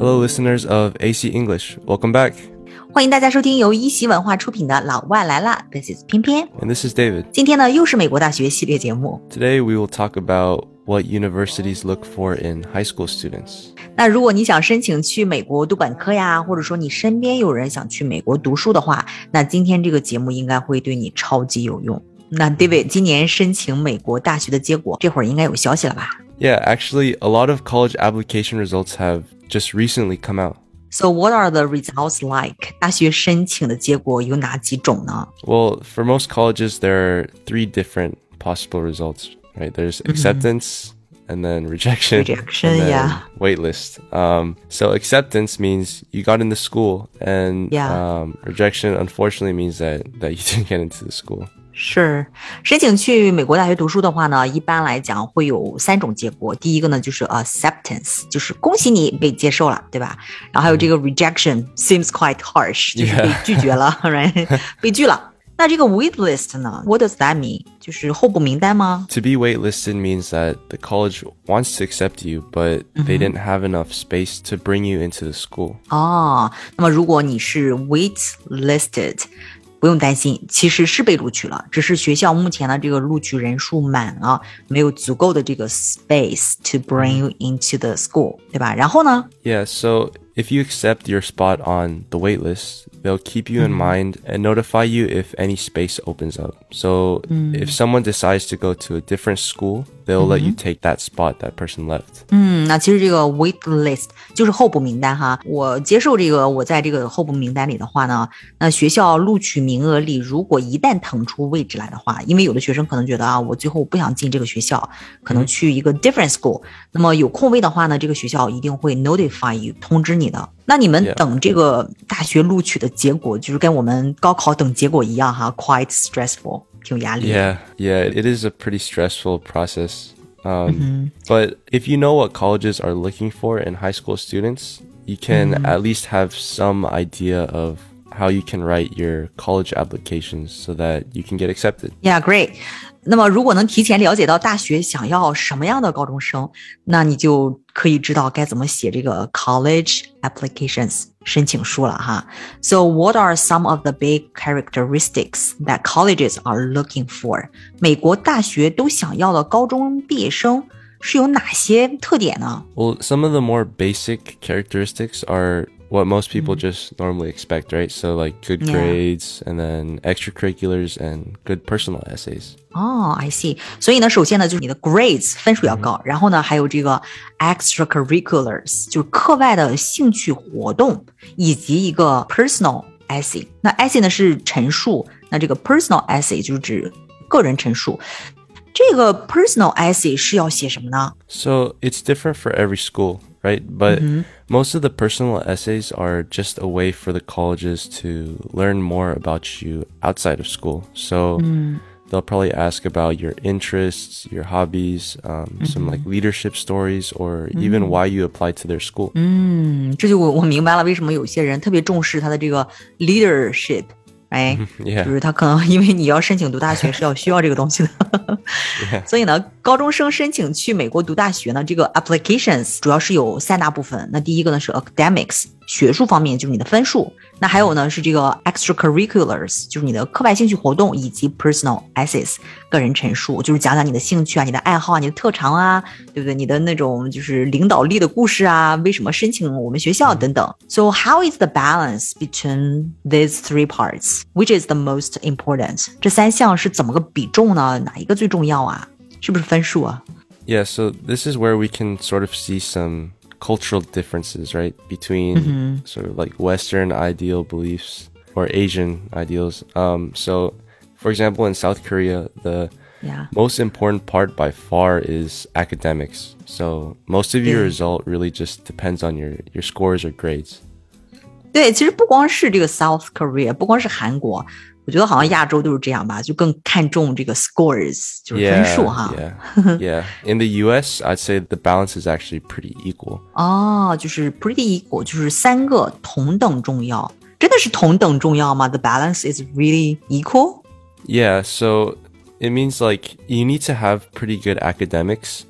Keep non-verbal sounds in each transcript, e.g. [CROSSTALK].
Hello, listeners of AC English. Welcome back. 欢迎大家收听由一席文化出品的《老外来了》，This is 偏偏。And this is David. 今天呢，又是美国大学系列节目。Today we will talk about what universities look for in high school students. 那如果你想申请去美国读本科呀，或者说你身边有人想去美国读书的话，那今天这个节目应该会对你超级有用。那 David 今年申请美国大学的结果，这会儿应该有消息了吧 Yeah, actually, a lot of college application results have just recently come out. ？So what are the results like？大学申请的结果有哪几种呢？ Well, for most colleges, there are three different possible results, right? There's acceptance and then rejection, Rejection, and then yeah. waitlist. Um, so acceptance means you got into school, and Yeah. um, rejection unfortunately means that that you didn't [LAUGHS] get into the school. 是申请去美国大学读书的话呢，一般来讲会有三种结果。第一个呢就是 acceptance，就是恭喜你被接受了，对吧？然后还有这个 rejection，seems quite harsh，就是被 Yeah. 拒绝了，right？被拒了。那这个 [LAUGHS] waitlist [LAUGHS] 呢？What does that mean？就是候补名单吗？ To be waitlisted means that the college wants to accept you, but they didn't have enough space to bring you into the school. 哦，那么如果你是 waitlisted， 不用担心，其实是被录取了，只是学校目前的这个录取人数满了，没有足够的这个 space to bring you into the school，对吧？然后呢？Yeah, so if you accept your spot on the waitlist, they'll keep you in mind and notify you if any space opens up. So if someone decides to go to a different school, they'll let you take that spot that person left. 嗯，那其实这个 wait list 就是候补名单哈。我接受这个，我在这个候补名单里的话呢，那学校录取名额里，如果一旦腾出位置来的话，因为有的学生可能觉得啊，我最后不想进这个学校，可能去一个 different school，那么有空位的话呢，这个学校一定会 notify you 通知 你的。那你们 Yeah. 等这个大学录取的结果，就是跟我们高考等结果一样哈，quite stressful，挺有压力。 Yeah, yeah, it is a pretty stressful process. Um, But if you know what colleges are looking for in high school students, you can at least have some idea of how you can write your college applications so that you can get accepted. Yeah, great. 那么，如果能提前了解到大学想要什么样的高中生，那你就可以知道该怎么写这个 college applications 申请书了哈。So, what are some of the big characteristics that colleges are looking for？美国大学都想要的高中毕业生是有哪些特点呢？ Well, some of the more basic characteristics are what most people just normally expect, right? So, like good Yeah. grades and then extracurriculars and good personal essays. 哦、i see。所以呢，首先呢，就是你的 grades 分数要高，然后呢，还有这个 extracurriculars，就是课外的兴趣活动，以及一个 personal essay。那 essay 呢是陈述，那这个 personal essay 就是指个人陈述。这个 personal essay 是要写什么呢？ So it's different for every school, right? But most of the personal essays are just a way for the colleges to learn more about you outside of school. So they'll probably ask about your interests, your hobbies, um, some like leadership stories, or even why you applied to their school. 嗯，这就我我明白了，为什么有些人特别重视他的这个 leadership。 哎.就是他可能因为你要申请读大学是要需要这个东西的，[LAUGHS] 所以呢，高中生申请去美国读大学呢，这个 applications 主要是有三大部分。那第一个呢是 academics 学术方面，就是你的分数；那还有呢是这个 extracurriculars，就是你的课外兴趣活动，以及 personal essays 个人陈述，就是讲讲你的兴趣啊、你的爱好啊、你的特长啊，对不对？你的那种就是领导力的故事啊，为什么申请我们学校等等。So how is the balance between these three parts? Which is the most important? 这三项是怎么个比重呢？哪一个最重要啊？是不是分数啊？ Yeah, so this is where we can sort of see some cultural differences, right? Between sort of like Western ideal beliefs or Asian ideals. Um, so, for example, in South Korea, the Yeah. most important part by far is academics. So, most of your Yeah. result really just depends on your, your scores or grades. 对，其实不光是这个 South Korea，不光是韩国， 我觉得好像亚洲都是这样吧，就更看重这个 scores，就是分 Yeah, 数哈。 yeah, [LAUGHS] yeah. In the U.S., I'd say the balance is actually pretty equal. 哦，就是 pretty equal，就是三个同等重要，真的是同等重要吗？The balance is really equal。 Yeah, so it means like you need to have pretty good academics,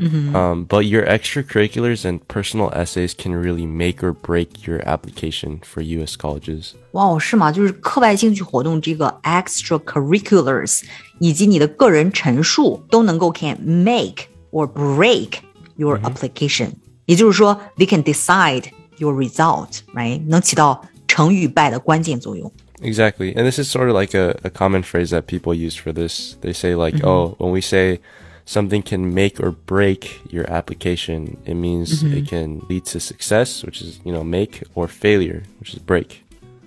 Um, but your extracurriculars and personal essays can really make or break your application for U.S. colleges. 哇哦，是吗？就是课外兴趣活动这个 extracurriculars 以及你的个人陈述都能够 can make or break your application，、也就是说，they can decide your result，right？能起到成与败的关键作用。 Exactly. And this is sort of like a, a common phrase that people use for this. They say, like, oh, when we say something can make or break your application, it means it can lead to success, which is, you know, make, or failure, which is break.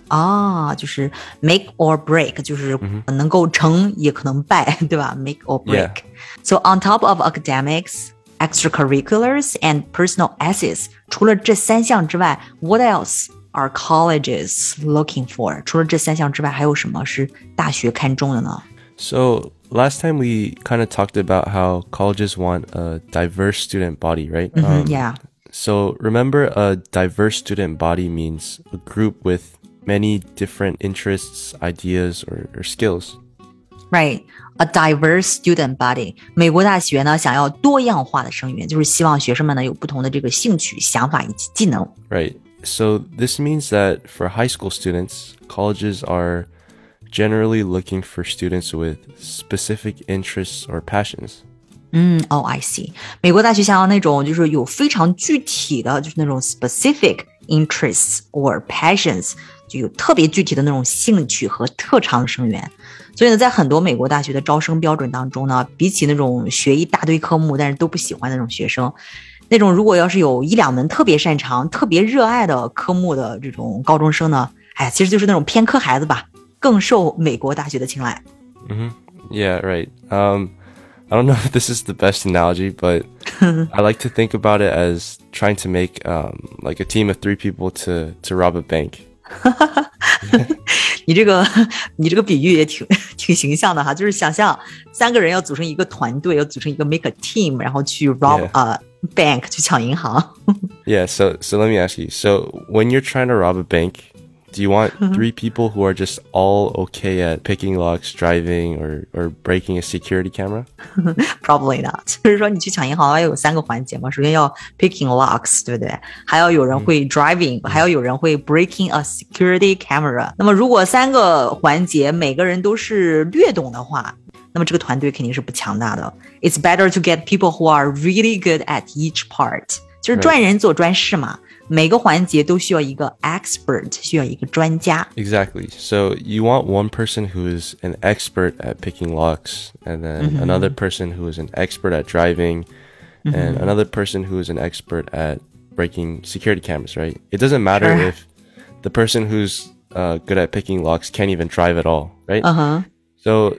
啊，就是 make or break，就是能够成也可能败，对吧？make [LAUGHS] or break。 Yeah. So on top of academics, extracurriculars and personal essays，除了这三项之外，what else are colleges looking for？除了这三项之外，还有什么是大学看重的呢？ So last time we kind of talked about how colleges want a diverse student body, right? Um, yeah. So remember, a diverse student body means a group with many different interests, ideas, or, or skills. Right, a diverse student body。美国大学呢，想要多样化的生源，就是希望学生们呢有不同的这个兴趣、想法以及技能。 Right. So this means that for high school students, colleges are generally looking for students with specific interests or passions. 嗯，哦、i see。美国大学想要那种就是有非常具体的，就是那种 specific interests or passions，就有特别具体的那种兴趣和特长生源。所以呢，在很多美国大学的招生标准当中呢，比起那种学一大堆科目但是都不喜欢那种学生，那种如果要是有一两门特别擅长、特别热爱的科目的这种高中生呢，哎，其实就是那种偏科孩子吧，更受美国大学的青睐。 Yeah, right. Um, I don't know if this is the best analogy, but I [LAUGHS] like to think about it as trying to make um, like a team of three people to to rob a bank. [LAUGHS] 你这个你这个比喻也挺挺形象的哈，就是想象三个人要组成一个团队，要组成一个 [LAUGHS] make a team，然后去 rob Yeah. a bank 去抢银行。 Yeah, so so let me ask you. So when you're trying to rob a bank, do you want three people who are just all okay at picking locks, driving, or or breaking a security camera? [LAUGHS] Probably not，就是说你去抢银行要有三个环节嘛，首先要 picking locks，对不对？还要有人会 driving，、还要有人会 breaking a security camera。那么如果三个环节每个人都是略懂的话，那么这个团队肯定是不强大的。It's better to get people who are really good at each part，就是专人做专事嘛。 每个环节都需要一个 expert，需要一个专家。 Exactly. So you want one person who is an expert at picking locks, and then another person who is an expert at driving, and another person who is an expert at breaking security cameras. Right? It doesn't matter Sure. if the person who's uh, good at picking locks can't even drive at all. Right? 嗯哼， So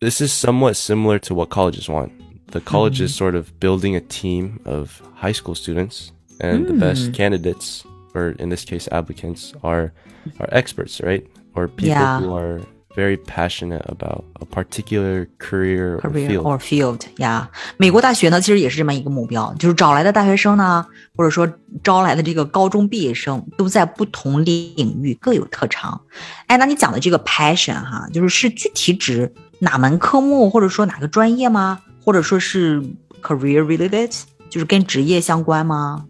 this is somewhat similar to what colleges want. The college is sort of building a team of high school students, and the best candidates, or in this case applicants, are are experts, right? Or people Yeah. who are very passionate about a particular career, or career field. or field 呀、美国大学呢，其实也是这么一个目标，就是找来的大学生呢，或者说招来的这个高中毕业生，都在不同领域各有特长。哎，那你讲的这个 passion 哈，就是是具体指哪门科目，或者说哪个专业吗？或者说是 career related，就是跟职业相关吗？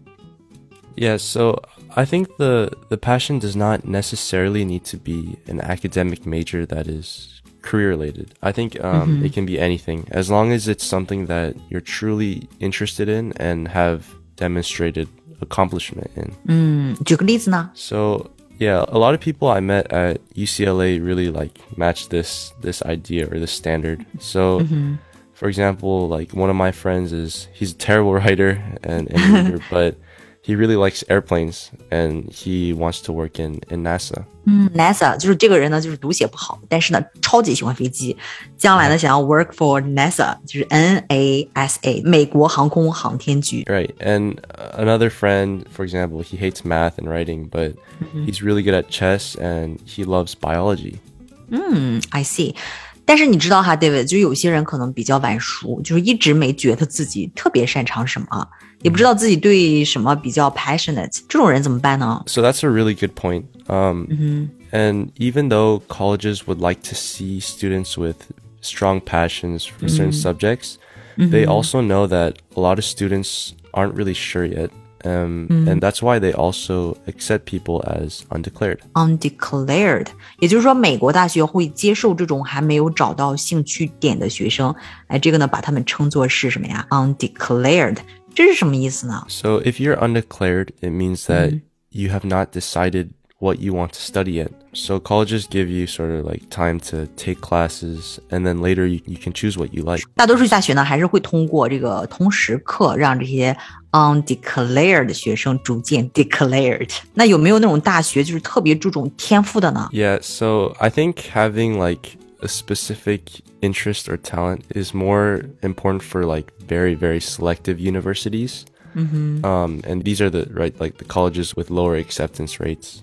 yeah, so I think the the passion does not necessarily need to be an academic major that is career related. I think um, mm -hmm. it can be anything as long as it's something that you're truly interested in and have demonstrated accomplishment in. Mm, so yeah, a lot of people I met at UCLA really like match this this idea or this standard. So. Mm -hmm. For example, like one of my friends is he's a terrible [LAUGHS] writer and, and reader, [LAUGHS] but he really likes airplanes and he wants to work in, in NASA. 嗯，NASA 就是这个人呢，就是读写不好，但是呢，超级喜欢飞机。将来呢，想要 work for NASA，就是 NASA，美国航空航天局。 Right. And uh, another friend, for example, he hates math and writing, but he's really good at chess and he loves biology. I see。 但是你知道哈，David，就有些人可能比较晚熟，就是一直没觉得自己特别擅长什么，也不知道自己对什么比较 passionate，这种人怎么办呢？ So that's a really good point. Um, And even though colleges would like to see students with strong passions for certain subjects, they also know that a lot of students aren't really sure yet. Um, And that's why they also accept people as undeclared. undeclared，也就是说，美国大学会接受这种还没有找到兴趣点的学生。哎，这个呢，把他们称作是什么呀？undeclared，这是什么意思呢？ So if you're undeclared, it means that you have not decided what you want to study yet. So colleges give you sort of like time to take classes and then later you, you can choose what you like. 大多数大学呢，还是会通过这个通识课，让这些 undeclared 的学生逐渐 declared。那有没有那种大学就是特别注重天赋的呢？ Yeah, so I think having like a specific interest or talent is more important for like very, very selective universities. Um, and these are the right like the colleges with lower acceptance rates.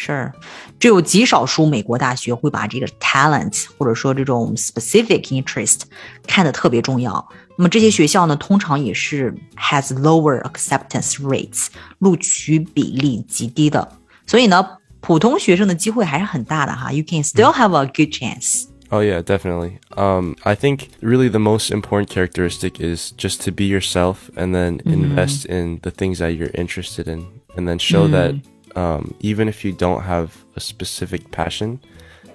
是，只有极少数美国大学会把这个 talent 或者说这种 specific interest 看得特别重要。那么这些学校呢，通常也是 has lower acceptance rates，录取比例极低的。所以呢，普通学生的机会还是很大的哈。You can still have a good chance。 Oh yeah, definitely. Um, I think really the most important characteristic is just to be yourself and then invest in the things that you're interested in, and then show that um, even if you don't have a specific passion,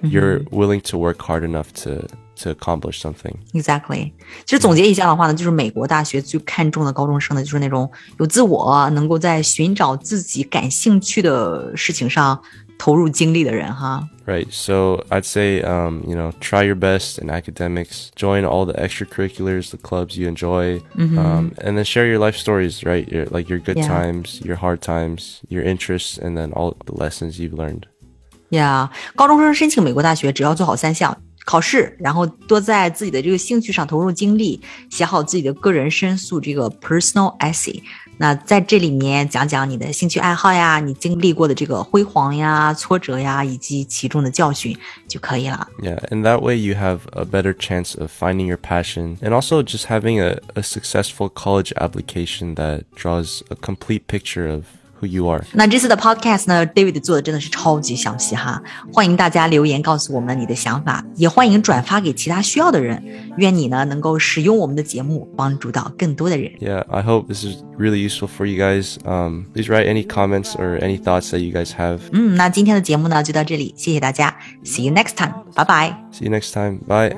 you're willing to work hard enough to to accomplish something. Exactly。其实总结一下的话呢，就是美国大学最看重的高中生呢，就是那种有自我，能够在寻找自己感兴趣的事情上 投入精力的人哈。 Right. So I'd say, um, you know, try your best in academics, join all the extracurriculars, the clubs you enjoy, um, and then share your life stories, right? Your, like your good Yeah. times, your hard times, your interests, and then all the lessons you've learned. 呀高中生申请美国大学，只要做好三项：考试，然后多在自己的这个兴趣上投入精力，写好自己的个人申诉这个 personal essay。 那在这里面讲讲你的兴趣爱好呀，你经历过的这个辉煌呀、挫折呀，以及其中的教训就可以了。 Yeah, and that way you have a better chance of finding your passion and also just having a, a successful college application that draws a complete picture of who you are。那这次的 podcast 呢，David 做的真的是超级详细哈，欢迎大家留言告诉我们你的想法，也欢迎转发给其他需要的人。愿你呢能够使用我们的节目，帮助到更多的人。Yeah, I hope this is really useful for you guys. Um, please write any comments or any thoughts that you guys have. 嗯，那今天的节目呢就到这里，谢谢大家。See you next time. Bye bye. See you next time. Bye.